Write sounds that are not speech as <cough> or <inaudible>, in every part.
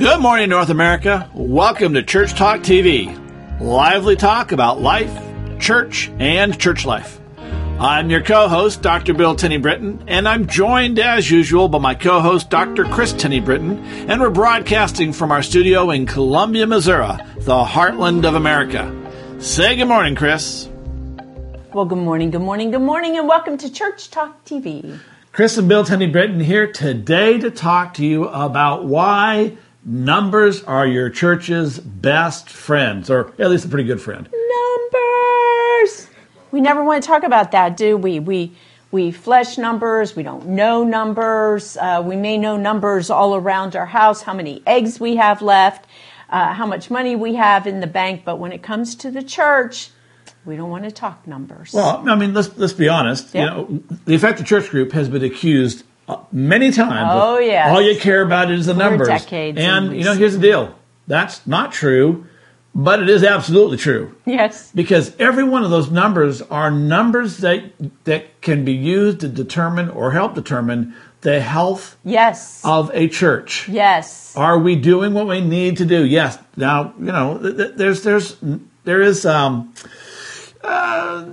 Good morning, North America. Welcome to Church Talk TV. Lively talk about life, church, and church life. I'm your co host, Dr. Bill Tenny-Brittian, and I'm joined as usual by my co host, Dr. Kris Tenney Britton, and we're broadcasting from our studio in Columbia, Missouri, the heartland of America. Say good morning, Kris. Well, good morning, good morning, good morning, and welcome to Church Talk TV. Kris and Bill Tenny-Brittian here today to talk to you about why numbers are your church's best friends, or at least a pretty good friend. Numbers! We never want to talk about that, do we? We we flesh numbers. We don't know numbers. Uh, we may know numbers all around our house, how many eggs we have left, uh, how much money we have in the bank. But when it comes to the church, we don't want to talk numbers. Well, I mean, let's let's be honest. Yeah. You know, the Effective Church Group has been accused many times. Oh, yeah. All you care about is the numbers. decades and you know, here's the deal. That's not true, but it is absolutely true. yes. Because every one of those numbers are numbers that that can be used to determine or help determine the health Yes. of a church. yes. Are we doing what we need to do? Yes. Now, you know, th- th- there's there's there is um, uh,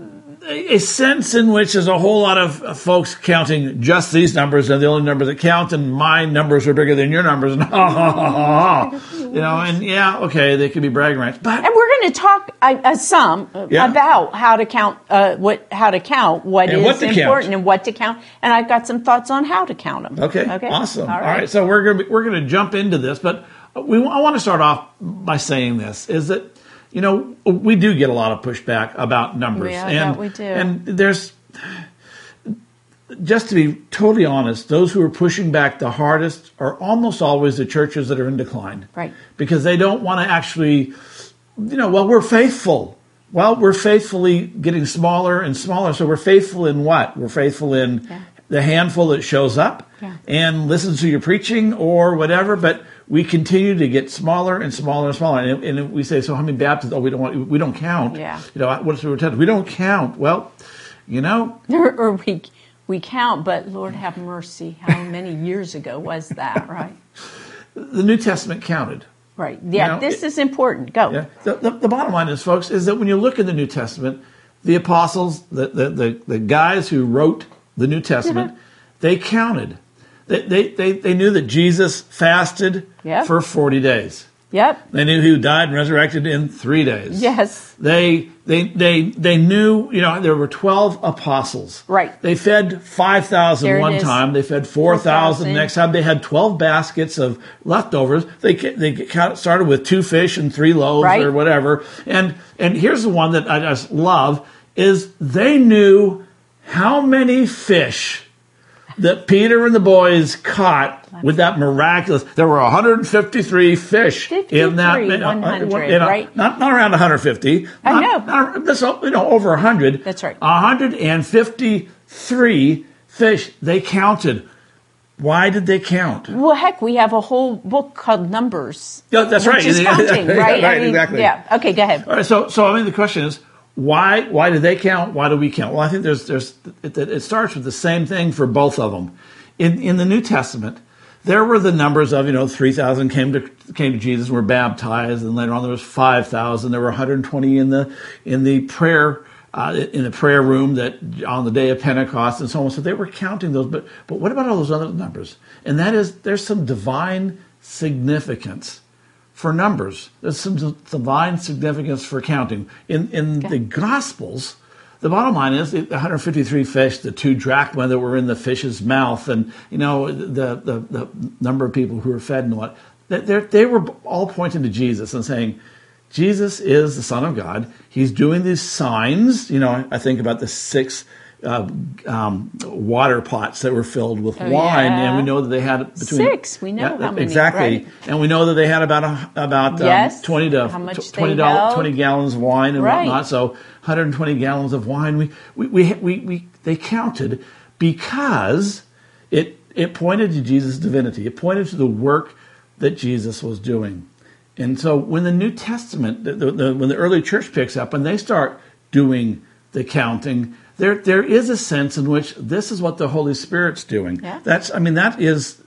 a sense in which there's a whole lot of folks counting just these numbers and the only numbers that count, and my numbers are bigger than your numbers, and ha ha ha ha, ha. you know, and yeah, okay, they could be bragging rights, but And we're going to talk uh, some Yeah. about how to count uh, what how to count what is And what to count. important and what to count. And I've got some thoughts on how to count them. Okay. Okay. Awesome. All right. So we're gonna we're gonna jump into this, but we I want to start off by saying this: is that you know we do get a lot of pushback about numbers, Yeah, and we do. and there's just to be totally honest, those who are pushing back the hardest are almost always the churches that are in decline, Right. Because they don't want to actually, you know, well, we're faithful. Well, we're faithfully getting smaller and smaller. So we're faithful in what? We're faithful in Yeah. the handful that shows up Yeah. and listens to your preaching or whatever, but we continue to get smaller and smaller and smaller. And, and we say, so how many Baptists? Oh, we don't want, we don't count. Yeah. You know, what's the retention? We don't count. Well, you know, <laughs> Or, or we we count, but Lord have mercy, how many years ago was that? Right. the New Testament counted. Right. Yeah. know, this it- is important. Go. Yeah. The, the, the bottom line is, folks, is that when you look in the New Testament, the apostles, the, the, the, the guys who wrote the New Testament, Mm-hmm. they counted. They, they, they, they knew that Jesus fasted Yeah. for 40 days. Yep. They knew he died and resurrected in three days. Yes. They, they, they, they knew, you know, there were 12 apostles. Right. They fed 5,000 one is. time. They fed 4,000 4,000. next time. They had 12 baskets of leftovers. They, they started with two fish and three loaves Right. or whatever. And, and here's the one that I just love is they knew how many fish that Peter and the boys caught with that miraculous. There were 153 fish in that. 53, you uh, know, uh, 100, you know, right? Not not around 150. I Not- know. Not, that's uh, you know over 100. That's right. 153 fish they counted. Why did they count? Well, heck, we have a whole book called Numbers. Yeah, that's which right. Is <laughs> counting, right? Right, exactly. Yeah. Okay. Go ahead. All right, so so I mean the question is why why do they count? Why do we count? Well, I think there's there's it, it starts with the same thing for both of them. In in the New Testament, there were the numbers of you know three thousand came to came to Jesus and were baptized, and later on there was five thousand. There were 120 in the in the prayer. Uh, in the prayer room that on the day of Pentecost and so on. So they were counting those, but but what about all those other numbers? And that is there's some divine significance for numbers. There's some divine significance for counting. In in the Gospels, the bottom line is the 153 fish, the two drachma that were in the fish's mouth, and you know the the, the number of people who were fed and what. They they were all pointing to Jesus and saying, Jesus is the Son of God. He's doing these signs. You know, I think about the six uh, um, water pots that were filled with Oh, wine, yeah. and we know that they had between Six. We know how many, exactly, right? and we know that they had about a, about um, twenty to How much tw- 20, doll- held. 20 gallons of wine and Right. whatnot. So 120 gallons of wine. We we, we we we they counted because it it pointed to Jesus' divinity. It pointed to the work that Jesus was doing. And so when the New Testament, the, the, the, when the early church picks up and they start doing the counting, there there is a sense in which this is what the Holy Spirit's doing. Yeah. That's I mean that is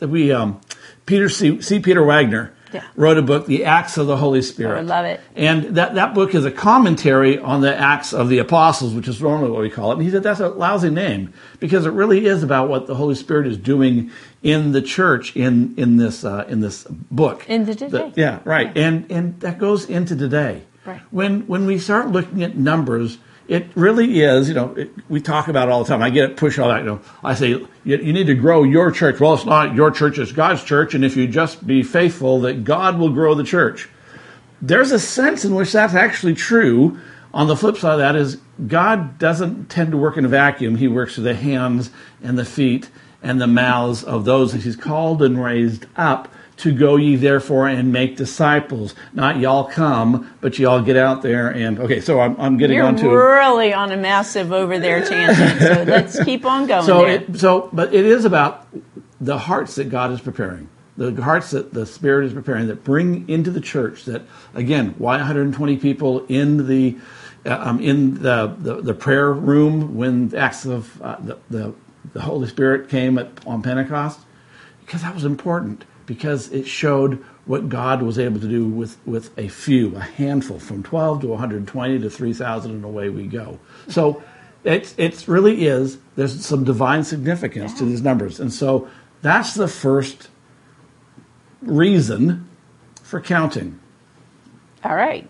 we um, Peter C, C. Peter Wagner Yeah. wrote a book, The Acts of the Holy Spirit. I love it. And that, that book is a commentary on the Acts of the Apostles, which is normally what we call it. And he said that's a lousy name because it really is about what the Holy Spirit is doing in the church in in this uh, in this book. In the today. yeah, right. And and that goes into today. Right. When when we start looking at numbers, it really is. You know, it, we talk about all the time. I get it push all that. You know, I say you, you need to grow your church. Well, it's not your church; it's God's church. And if you just be faithful, that God will grow the church. There's a sense in which that's actually true. On the flip side of that is God doesn't tend to work in a vacuum. He works through the hands and the feet and the mouths of those that He's called and raised up to go ye therefore and make disciples. Not y'all come, but y'all get out there and okay. So I'm, I'm getting You're on to really on a massive over there tangent, so <laughs> let's keep on going. so it, so but it is about the hearts that God is preparing. The hearts that the Spirit is preparing that bring into the church that again, why 120 people in the uh, um, in the, the the prayer room when the acts of uh, the, the the Holy Spirit came at, on Pentecost because that was important because it showed what God was able to do with, with a few, a handful, from 12 to 120 to 3,000, and away we go. So it it's really is, there's some divine significance to these numbers. And so that's the first reason for counting. All right.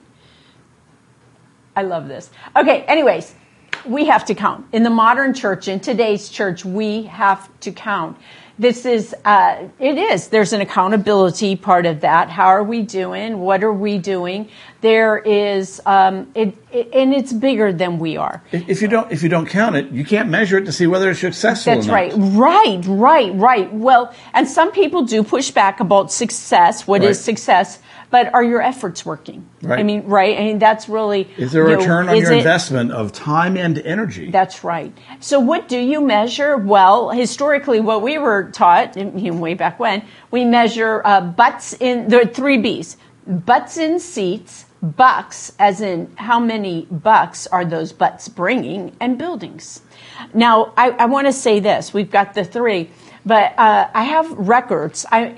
I love this. Okay, anyways, we have to count. In the modern church, in today's church, we have to count. This is, uh, it is. There's an accountability part of that. How are we doing? What are we doing? There is, um, it, it, and it's bigger than we are. If you don't if you don't count it, you can't measure it to see whether it's successful. That's right. Right, right, right. Well, and some people do push back about success. What is Right. success? But are your efforts working? Right. I mean, right? I mean, that's really. Is there a you know, return on your it- investment of time and energy? That's right. So, what do you measure? Well, historically, what we were taught, way back when, we measure uh, butts in, there are three B's butts in seats, bucks, as in how many bucks are those butts bringing, and buildings. Now, I, I want to say this we've got the three, but uh, I have records. I,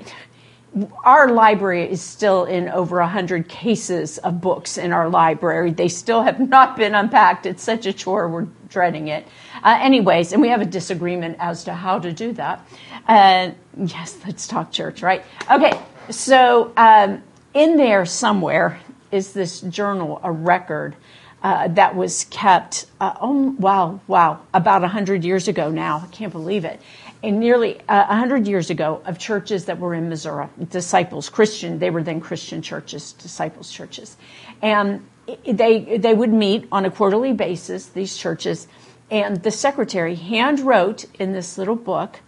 our library is still in over 100 cases of books in our library. They still have not been unpacked. It's such a chore, we're dreading it. Uh, anyways, and we have a disagreement as to how to do that. Uh, yes, let's talk church, right? Okay, so um, in there somewhere is this journal, a record. Uh, that was kept, uh, oh, wow, wow, about 100 years ago now. I can't believe it and nearly uh, 100 years ago of churches that were in Missouri, disciples, Christian, they were then Christian churches, disciples churches. And they, they would meet on a quarterly basis, these churches, and the secretary hand wrote in this little book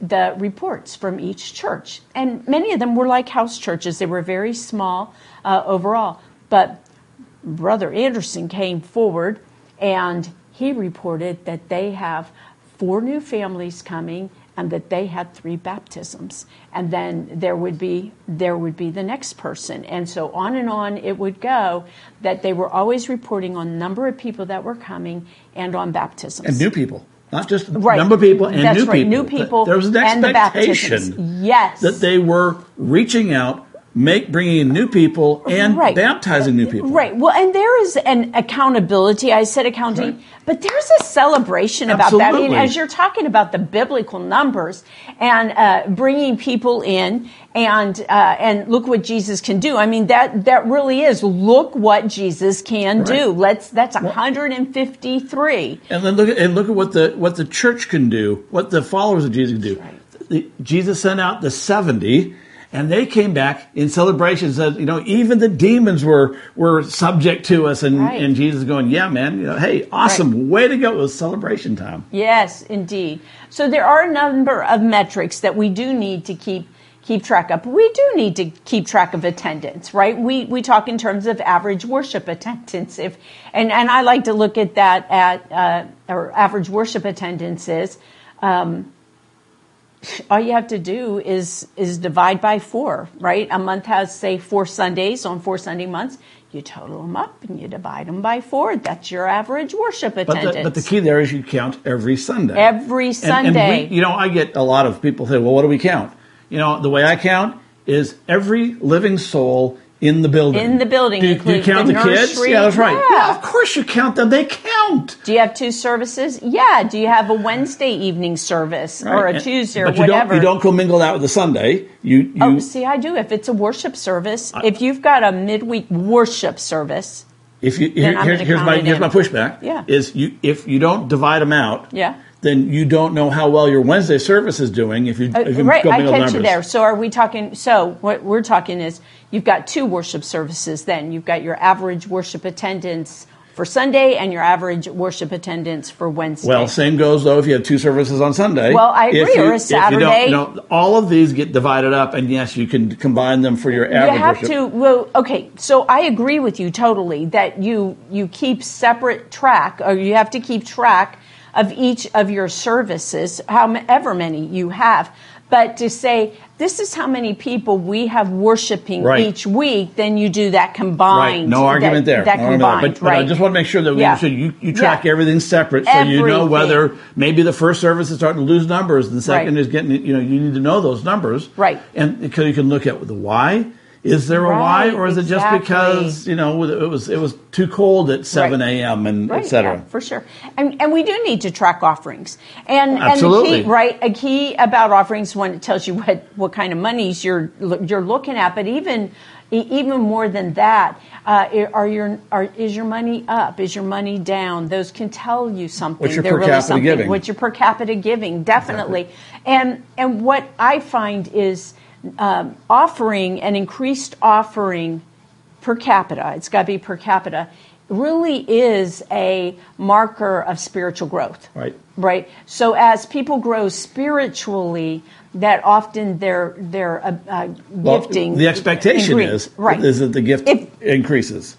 the reports from each church. And many of them were like house churches, they were very small uh, overall. But Brother Anderson came forward and he reported that they have four new families coming and that they had three baptisms. And then there would be there would be the next person. And so on and on it would go that they were always reporting on number of people that were coming and on baptisms. And new people, not just right number of people and That's new right. people. new people There was an and the expectation yes that they were reaching out, make bringing in new people and Right. baptizing new people. Right. Well, and there is an accountability. I said accounting, Right. but there's a celebration about that. I mean, as you're talking about the biblical numbers and uh, bringing people in, and uh, and look what Jesus can do. I mean, that that really is look what Jesus can do. Let's that's 153. And then look at and look at what the what the church can do, what the followers of Jesus can do. The- Jesus sent out the seventy, and they came back in celebration. and Said, you know, even the demons were were subject to us, and Right. and Jesus going, yeah, man, you know, hey, awesome, way to go! It was celebration time. Yes, indeed. So there are a number of metrics that we do need to keep keep track of. We do need to keep track of attendance, right? We we talk in terms of average worship attendance. If and and I like to look at that at uh, or average worship attendance is. Um, all you have to do is is divide by four, right? A month has say four Sundays on four Sunday months. you total them up and you divide them by four. That's your average worship But attendance. the, but the key there is you count every Sunday. Every And- Sunday. And, we, you know, I get a lot of people say, well, what do we count? You know, the way I count is every living soul in the building. In the building, Do you, do you count the the, kids? Yeah, that's right. Yeah. of course you count them. They count. Do you have two services? Yeah. Do you have a Wednesday evening service or a And- Tuesday or you whatever? Don't, you don't commingle that with the Sunday. You, you Oh, see, I do. If it's a worship service, if you've got a midweek worship service, If you Then here, here's, here's my here's in. my pushback. Yeah. Is you if you don't divide them out. Yeah. Then you don't know how well your Wednesday service is doing if you Uh, if you right, I catch numbers. you there. So are we talking? So what we're talking is you've got two worship services. Then you've got your average worship attendance for Sunday and your average worship attendance for Wednesday. Well, same goes though if you have two services on Sunday. Well, I If agree, or a you don't- Saturday. you know, all of these get divided up, and yes, you can combine them for your average. you have worship. to. Well, okay. So I agree with you totally that you you keep separate track, or you have to keep track of each of your services, however many you have. But to say this is how many people we have worshiping Right. each week, then you do that combined. Right, no argument that, there. That No argument combined, there. But, but right? I just want to make sure that we Yeah. you, you track Yeah. everything separate, so you know whether maybe the first service is starting to lose numbers, and the second Right. is getting. You know, you need to know those numbers, Right. And because you can look at the why. Is there a Right, why, or is it just because you know it was it was too cold at seven Right. a.m. and Right, et cetera? yeah, for sure. And, and we do need to track offerings. And, and the Absolutely. key, right, a key about offerings one it tells you what, what kind of monies you're you're looking at, but even even more than that, uh, are your are, is your money up? Is your money down? Those can tell you something. What's your They're per really capita something. giving? What's your per capita giving? Definitely. And and what I find is um, offering an increased offering per capita, it's got to be per capita, really is a marker of spiritual growth. Right. Right. So as people grow spiritually, that often their their uh, uh, Well, gifting. the expectation increase. is right. is that the gift If- increases.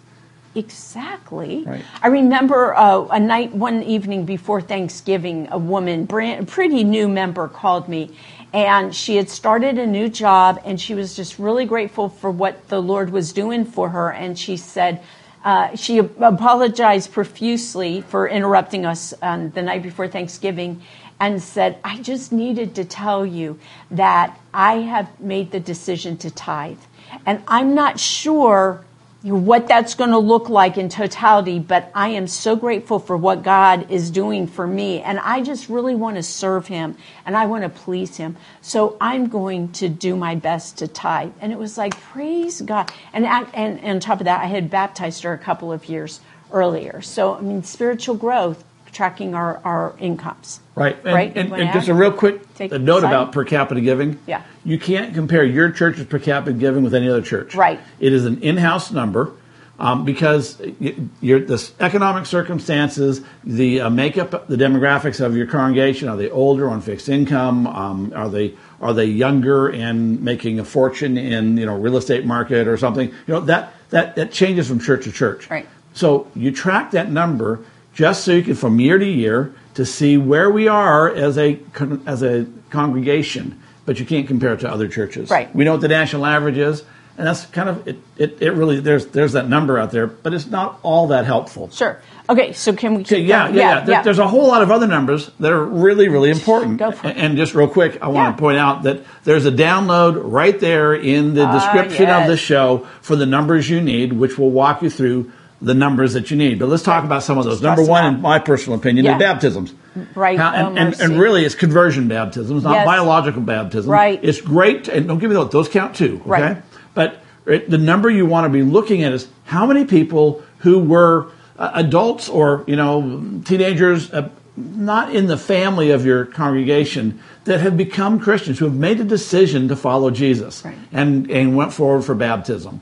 Exactly. Right. I remember uh, a night, one evening before Thanksgiving, a woman, brand, a pretty new member, called me, and she had started a new job, and she was just really grateful for what the Lord was doing for her. And she said, uh, she apologized profusely for interrupting us on the night before Thanksgiving and said, I just needed to tell you that I have made the decision to tithe. And I'm not sure what that's going to look like in totality, but I am so grateful for what God is doing for me. And I just really want to serve Him and I want to please Him. So I'm going to do my best to tithe. And it was like, praise God. And, and, and on top of that, I had baptized her a couple of years earlier. So, I mean, spiritual growth, tracking our, our incomes. Right. And, Right? and, and just a real quick Take a note about per capita giving. Yeah. You can't compare your church's per capita giving with any other church. Right. It is an in-house number um, because the economic circumstances, the uh, makeup, the demographics of your congregation. Are they older on fixed income? Um, are they are they younger and making a fortune in you know real estate market or something? You know that that that changes from church to church. Right. So you track that number just so you can, from year to year, to see where we are as a as a congregation. But you can't compare it to other churches. Right. We know what the national average is, and that's kind of it. It, it really there's there's that number out there, but it's not all that helpful. Sure. Okay, so can we Okay, yeah, going? yeah, yeah. There- There's a whole lot of other numbers that are really, really important. Go for it. And just real quick, I want Yeah. to point out that there's a download right there in the description of the Ah, show for the numbers you need, which will walk you through the numbers that you need. But let's talk about some of those. Number one, in my personal opinion, Yeah. is baptisms. Right. How- Oh, and, and, and really, it's conversion baptisms, not Yes. biological baptism. Right. It's great, and don't give me those; those count too. Okay. Right. But it- the number you want to be looking at is how many people who were uh, adults or you know teenagers, uh, not in the family of your congregation, that have become Christians, who have made a decision to follow Jesus Right. and and went forward for baptism.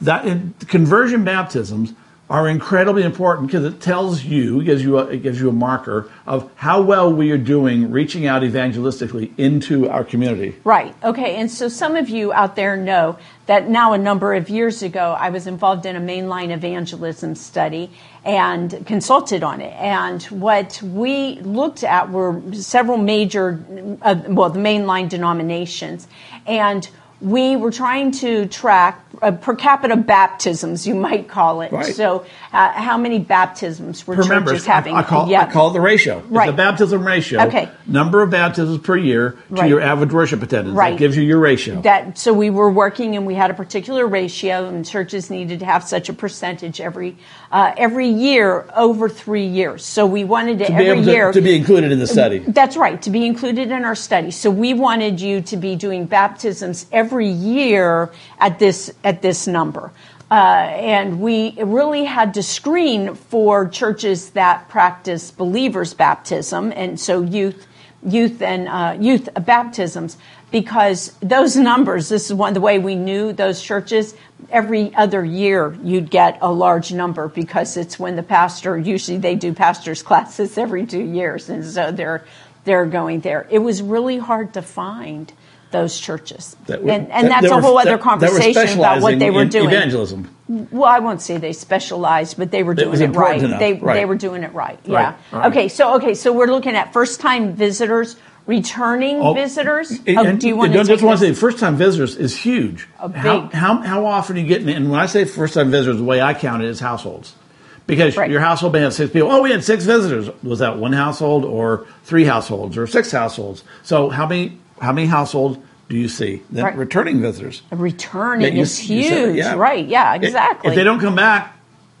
That in, conversion baptisms are incredibly important because it tells you, gives you, a, it gives you a marker of how well we are doing reaching out evangelistically into our community. Right. Okay. And so some of you out there know that now a number of years ago, I was involved in a mainline evangelism study and consulted on it. And what we looked at were several major, uh, well, the mainline denominations. And we were trying to track uh, per capita baptisms, you might call it. Right. So, uh, how many baptisms were per churches members. having? I, I call, yeah. I call it the ratio. It's the baptism ratio. Okay. Number of baptisms per year to Right. your average worship attendance. Right. That gives you your ratio. that so we were working and we had a particular ratio and churches needed to have such a percentage every uh, every year over three years so we wanted to, to every to, year to be included in the study. that's right to be included in our study so we wanted you to be doing baptisms every year at this at this number. Uh, and we really had to screen for churches that practice believers baptism and so youth youth and uh, youth baptisms because those numbers this is one the way we knew those churches every other year you'd get a large number because it's when the pastor usually they do pastors <laughs> classes every two years and so they're they're going there. It was really hard to find those churches That were- and, and that- that's that a were- whole other that- that conversation about what they were in doing Evangelism. well, I won't say they specialized, but they were doing was it right. enough, They right. they were doing it right. Yeah. Right, right. Okay. So okay. So we're looking at first time visitors, returning Oh, visitors. And- Oh, do you want I to just want to say, first time visitors is huge. A how, how, how often are you getting, and when I say first time visitors, the way I count it is households. Because Right. your household may have six people. Oh, we had six visitors. Was that one household or three households or six households? So how many how many households do you see? Then Right. returning visitors. Returning you- is you said huge. yeah. Right. Yeah. Exactly. If they don't come back, <laughs>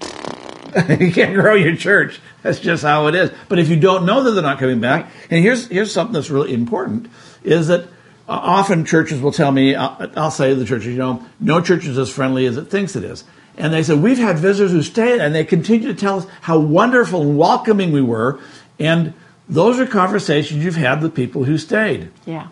you can't grow your church. That's just how it is. But if you don't know that they're not coming back, and here's here's something that's really important is that uh, often churches will tell me, I'll, I'll say to the churches, you know, no church is as friendly as it thinks it is. And they said, we've had visitors who stayed, and they continue to tell us how wonderful and welcoming we were. And those are conversations you've had with people who stayed. yeah.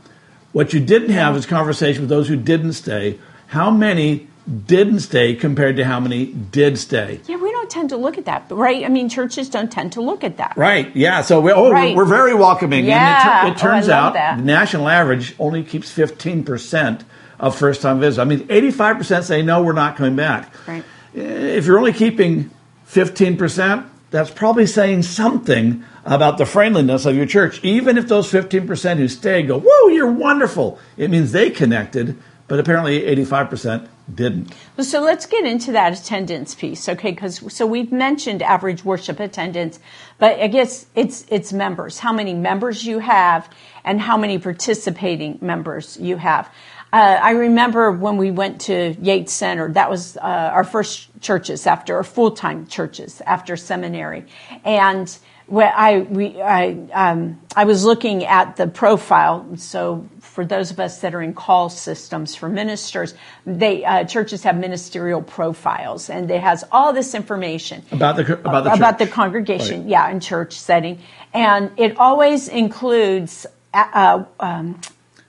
What you didn't have is conversation with those who didn't stay. How many didn't stay compared to how many did stay? Yeah. We don't tend to look at that, right? I mean, churches don't tend to look at that. Right. Yeah. So we, oh, Right. we're, we're very welcoming. Yeah. And it, it Oh, turns love out that. the national average only keeps 15% of first time visitors. I mean, 85% say, no, we're not coming back. Right. Eh, if you're only keeping 15%, that's probably saying something about the friendliness of your church. Even if those 15% who stay go, whoa, you're wonderful, it means they connected, but apparently 85% didn't. So let's get into that attendance piece, okay? Because so we've mentioned average worship attendance, but I guess it's it's members. How many members you have, and how many participating members you have. Uh, I remember when we went to Yates Center. That was uh, our first churches after full time churches after seminary, and where I we I um, I was looking at the profile. So for those of us that are in call systems for ministers, they uh, churches have ministerial profiles, and it has all this information About the, about the about the congregation, Right. yeah, in church setting, and it always includes. Uh, um,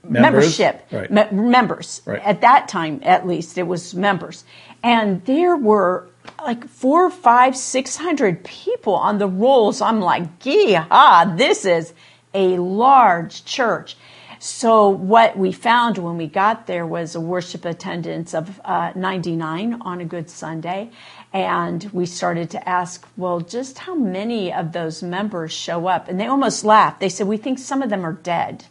Members, membership right. me- members Right. at that time at least it was members and there were like four five six hundred people on the rolls. I'm like yeah this is a large church. So what we found when we got there was a worship attendance of uh, 99 on a good sunday and we started to ask well just how many of those members show up and they almost laughed they said we think some of them are dead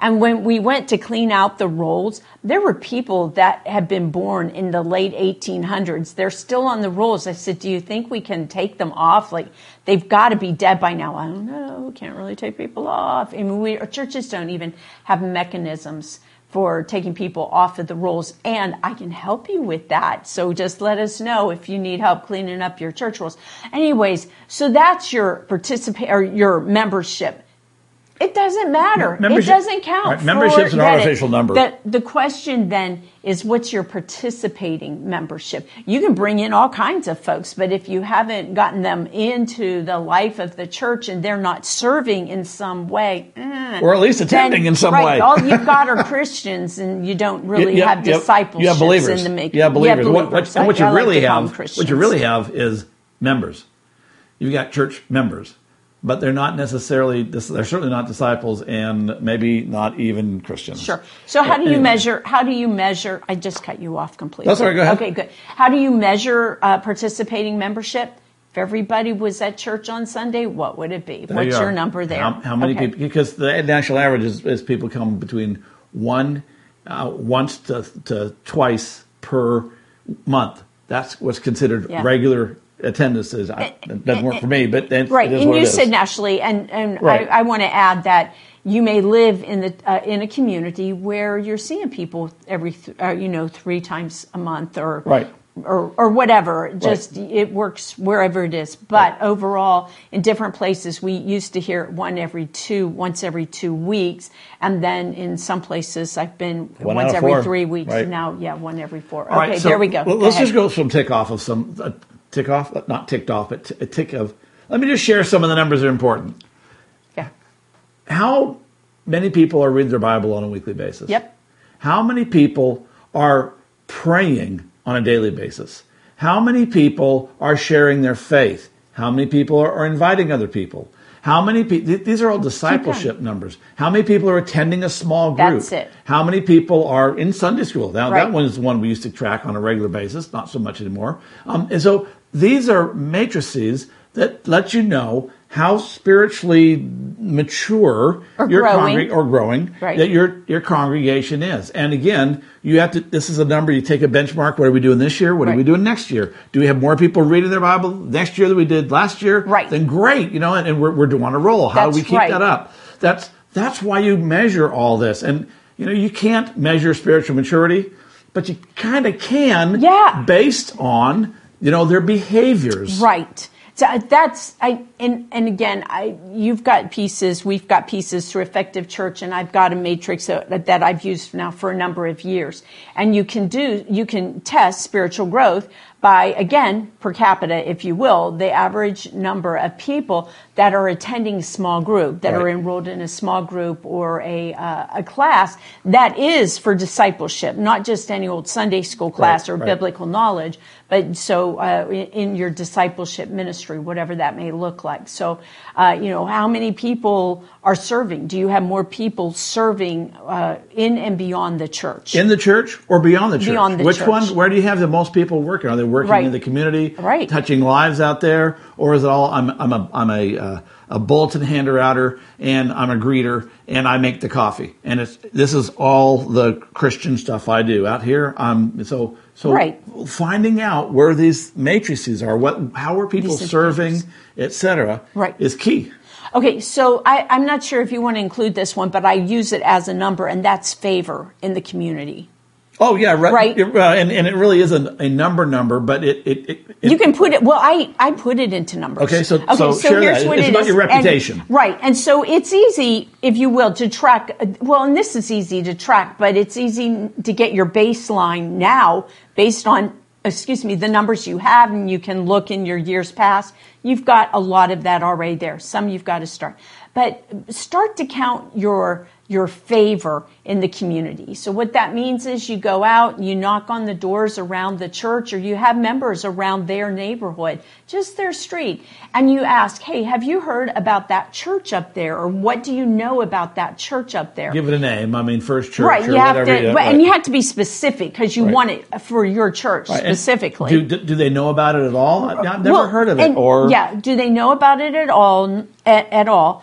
and when we went to clean out the rolls, there were people that had been born in the late 1800s. They're still on the rolls. I said, Do you think we can take them off? Like, they've got to be dead by now. I don't know. Can't really take people off. I mean, we, our churches don't even have mechanisms for taking people off of the rolls. And I can help you with that. So just let us know if you need help cleaning up your church rolls. Anyways, so that's your participate or your membership. It doesn't matter. Membership- it doesn't count. right, membership's an Forget it. artificial number. The, the question then is what's your participating membership? You can bring in all kinds of folks, but if you haven't gotten them into the life of the church and they're not serving in some way, eh, Or at least attending then- in some right, way. all you've got are Christians and you don't <laughs> really You- you have you discipleship You have believers. in the making. You have believers. What, what, and what you I really have, what you really have is members. You've got church members, but they're not necessarily. They're certainly not disciples, and maybe not even Christians. Sure. So how do you Anyway. measure? How do you measure? I just cut you off completely. That's all right, go ahead. Okay, good. How do you measure uh, participating membership? If everybody was at church on Sunday, what would it be? There What's you your number there? How, how many Okay. people? Because the national average is, is people come between one uh, once to, to twice per month. That's what's considered Yeah. regular attendance. Is I- it doesn't work for me, but then Right, it is and you said nationally, and and Right. I, I want to add that you may live in the uh, in a community where you're seeing people every th- uh, you know three times a month or Right. or or whatever. Just it works wherever it is. But Right. overall, in different places, we used to hear it one every two, once every two weeks, and then in some places I've been One once every four. three weeks. Right. Now, yeah, one every four. Okay, right, so there we go. let- Go Let's ahead. just go some tick off of some uh, tick off, not ticked off, but t- a tick of. Let me just share some of the numbers that are important. Yeah. How many people are reading their Bible on a weekly basis? Yep. How many people are praying on a daily basis? How many people are sharing their faith? How many people are, are inviting other people? How many people? These are all discipleship numbers. How many people are attending a small group? That's it. How many people are in Sunday school? Now Right. that one is one we used to track on a regular basis, not so much anymore. Um, and so these are matrices that let you know how spiritually mature Or your growing. congreg- or growing Right. that your your congregation is. And again, you have to. This is a number. You take a benchmark. What are we doing this year? What are we doing next year? Do we have more people reading their Bible next year than we did last year? Right. Then great. You know, and, and we're we're on a roll. How do we keep right. that up? That's that's why you measure all this. And you know, you can't measure spiritual maturity, but you kind of can. Yeah. Based on you know their behaviors. Right. So uh, that's I and and again I you've got pieces we've got pieces through Effective Church and I've got a matrix that, that I've used now for a number of years and you can do you can test spiritual growth by again per capita if you will the average number of people that are attending a small group that are enrolled in a small group or a uh, a class that is for discipleship not just any old Sunday school class Right, or right. biblical knowledge, but so uh, in in your discipleship ministry, whatever that may look like. So, uh, you know, how many people are serving? Do you have more people serving uh, in and beyond the church? In the church or beyond the church? Beyond the Which church. one? Where do you have the most people working? Are they working Right. in the community, Right. touching lives out there, or is it all? I'm I'm a I'm a uh, a bulletin hander outer, and I'm a greeter, and I make the coffee, and it's this is all the Christian stuff I do out here. I'm so so Right. finding out where these matrices are, what how are people These serving, etc. Right. is key. Okay, so I, I'm not sure if you want to include this one, but I use it as a number, and that's favor in the community. Oh yeah, right. Right. It- uh, and, and it really is a, a number number, but it it, it, it You can put it. Well, I I put it into numbers. Okay, so- so share that. It's about your And- reputation. right? And so it's easy, if you will, to track. Well, and this is easy to track, but it's easy to get your baseline now based on, excuse me, the numbers you have, and you can look in your years past. You've got a lot of that already there. Some you've got to start, but start to count your your favor in the community. So what that means is you go out and you knock on the doors around the church or you have members around their neighborhood, just their street, and you ask, "Hey, have you heard about that church up there or what do you know about that church up there?" give it a name. I mean, First Church right, or you have to yeah, but, right. and you have to be specific because you Right. want it for your church Right, specifically. Do, do, do they know about it at all? I- I've never Well, heard of it. and- Or yeah, do they know about it at all? At, at all?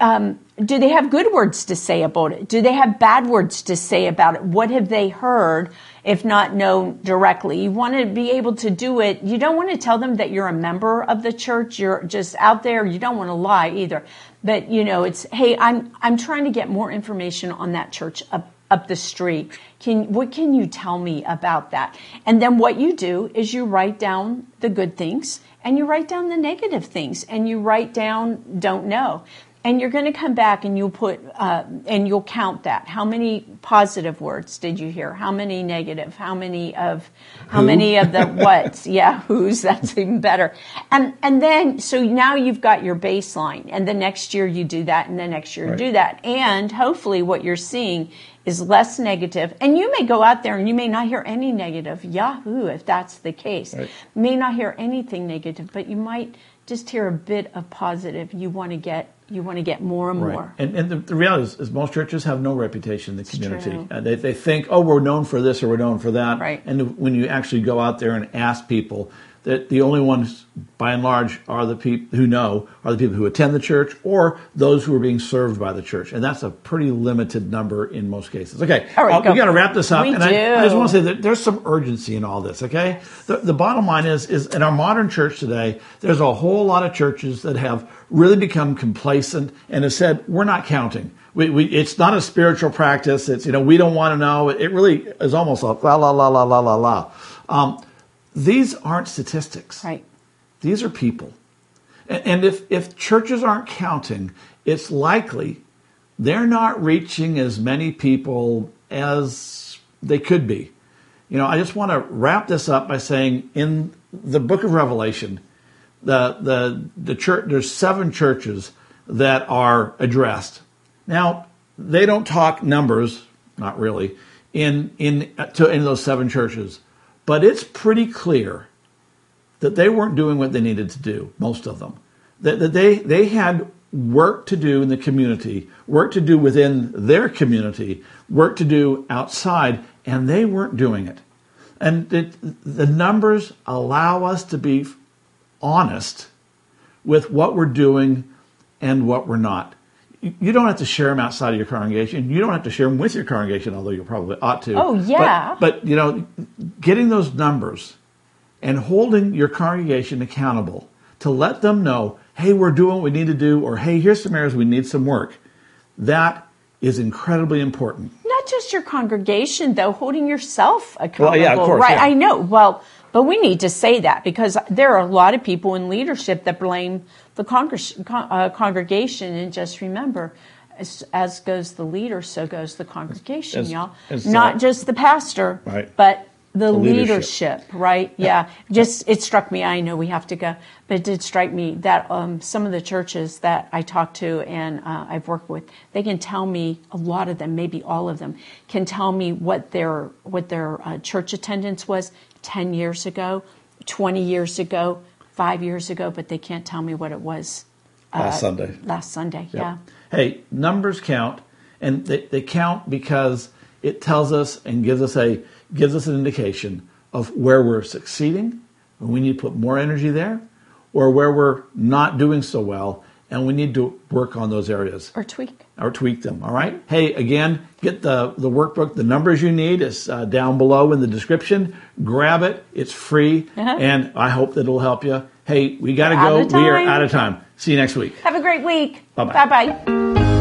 Um, do they have good words to say about it? Do they have bad words to say about it? What have they heard, if not known directly? You want to be able to do it. You don't want to tell them that you're a member of the church. You're just out there. You don't want to lie either. But you know, it's hey, I'm I'm trying to get more information on that church up up the street. Can what can you tell me about that? And then what you do is you write down the good things and you write down the negative things and you write down don't know. And you're going to come back and you'll put uh, and you'll count that. How many positive words did you hear? How many negative? How many of how Who? many of the what's? <laughs> Yeah, who's? That's even better. And and then so now you've got your baseline, and the next year you do that, and the next year Right. you do that, and hopefully what you're seeing is less negative. And you may go out there and you may not hear any negative. Yahoo, if that's the case, Right. may not hear anything negative, but you might just hear a bit of positive. You want to get you want to get more and Right. more. And, and the, the reality is, is most churches have no reputation in the community. true. Uh, they, they think, oh, we're known for this or we're known for that. Right. And when you actually go out there and ask people, that the only ones, by and large, are the people who know are the people who attend the church or those who are being served by the church, and that's a pretty limited number in most cases. Okay, All right, uh, go. we got to wrap this up, We and I, I just want to say that there's some urgency in all this. Okay, the, the bottom line is is in our modern church today, there's a whole lot of churches that have really become complacent and have said we're not counting. We, we, it's not a spiritual practice. It's you know we don't want to know. It really is almost like la la la la la la la. Um, these aren't statistics. Right. These are people. And, and if, if churches aren't counting, it's likely they're not reaching as many people as they could be. You know, I just want to wrap this up by saying in the book of Revelation, the, the, the church, there's seven churches that are addressed. Now, they don't talk numbers, not really, in, in, to, in those seven churches, but it's pretty clear that they weren't doing what they needed to do, most of them. That, that they, they had work to do in the community, work to do within their community, work to do outside, and they weren't doing it. And it, the numbers allow us to be honest with what we're doing and what we're not. You don't have to share them outside of your congregation. You don't have to share them with your congregation, although you probably ought to. Oh, But- yeah. but you know, getting those numbers and holding your congregation accountable to let them know, hey, we're doing what we need to do, or hey, here's some areas we need some work. That is incredibly important. Not just your congregation, though, holding yourself accountable. yeah, of course, right? yeah. I know. Well, but we need to say that because there are a lot of people in leadership that blame the congreg- con- uh, congregation, and just remember. As, as goes the leader, so goes the congregation, As- y'all. as, Not uh, just the pastor, Right. but the, leadership. leadership. right? Yeah. Just it struck me. I know we have to go, but it did strike me that um, some of the churches that I talk to and uh, I've worked with, they can tell me a lot of them, maybe all of them, can tell me what their what their uh, church attendance was ten years ago, twenty years ago, five years ago, but they can't tell me what it was uh, Last Sunday. last Sunday. Yeah. Hey, numbers count, and they, they count because it tells us and gives us a gives us an indication of where we're succeeding, and we need to put more energy there, or where we're not doing so well, and we need to work on those areas Or tweak. or tweak them. All right. Hey, again, get the the workbook. The numbers you need is uh, down below in the description. Grab it. It's free, Uh-huh. and I hope that it'll help you. Hey, we got to We're go. We are out of time. See you next week. Have a great week. Bye-bye. Bye bye.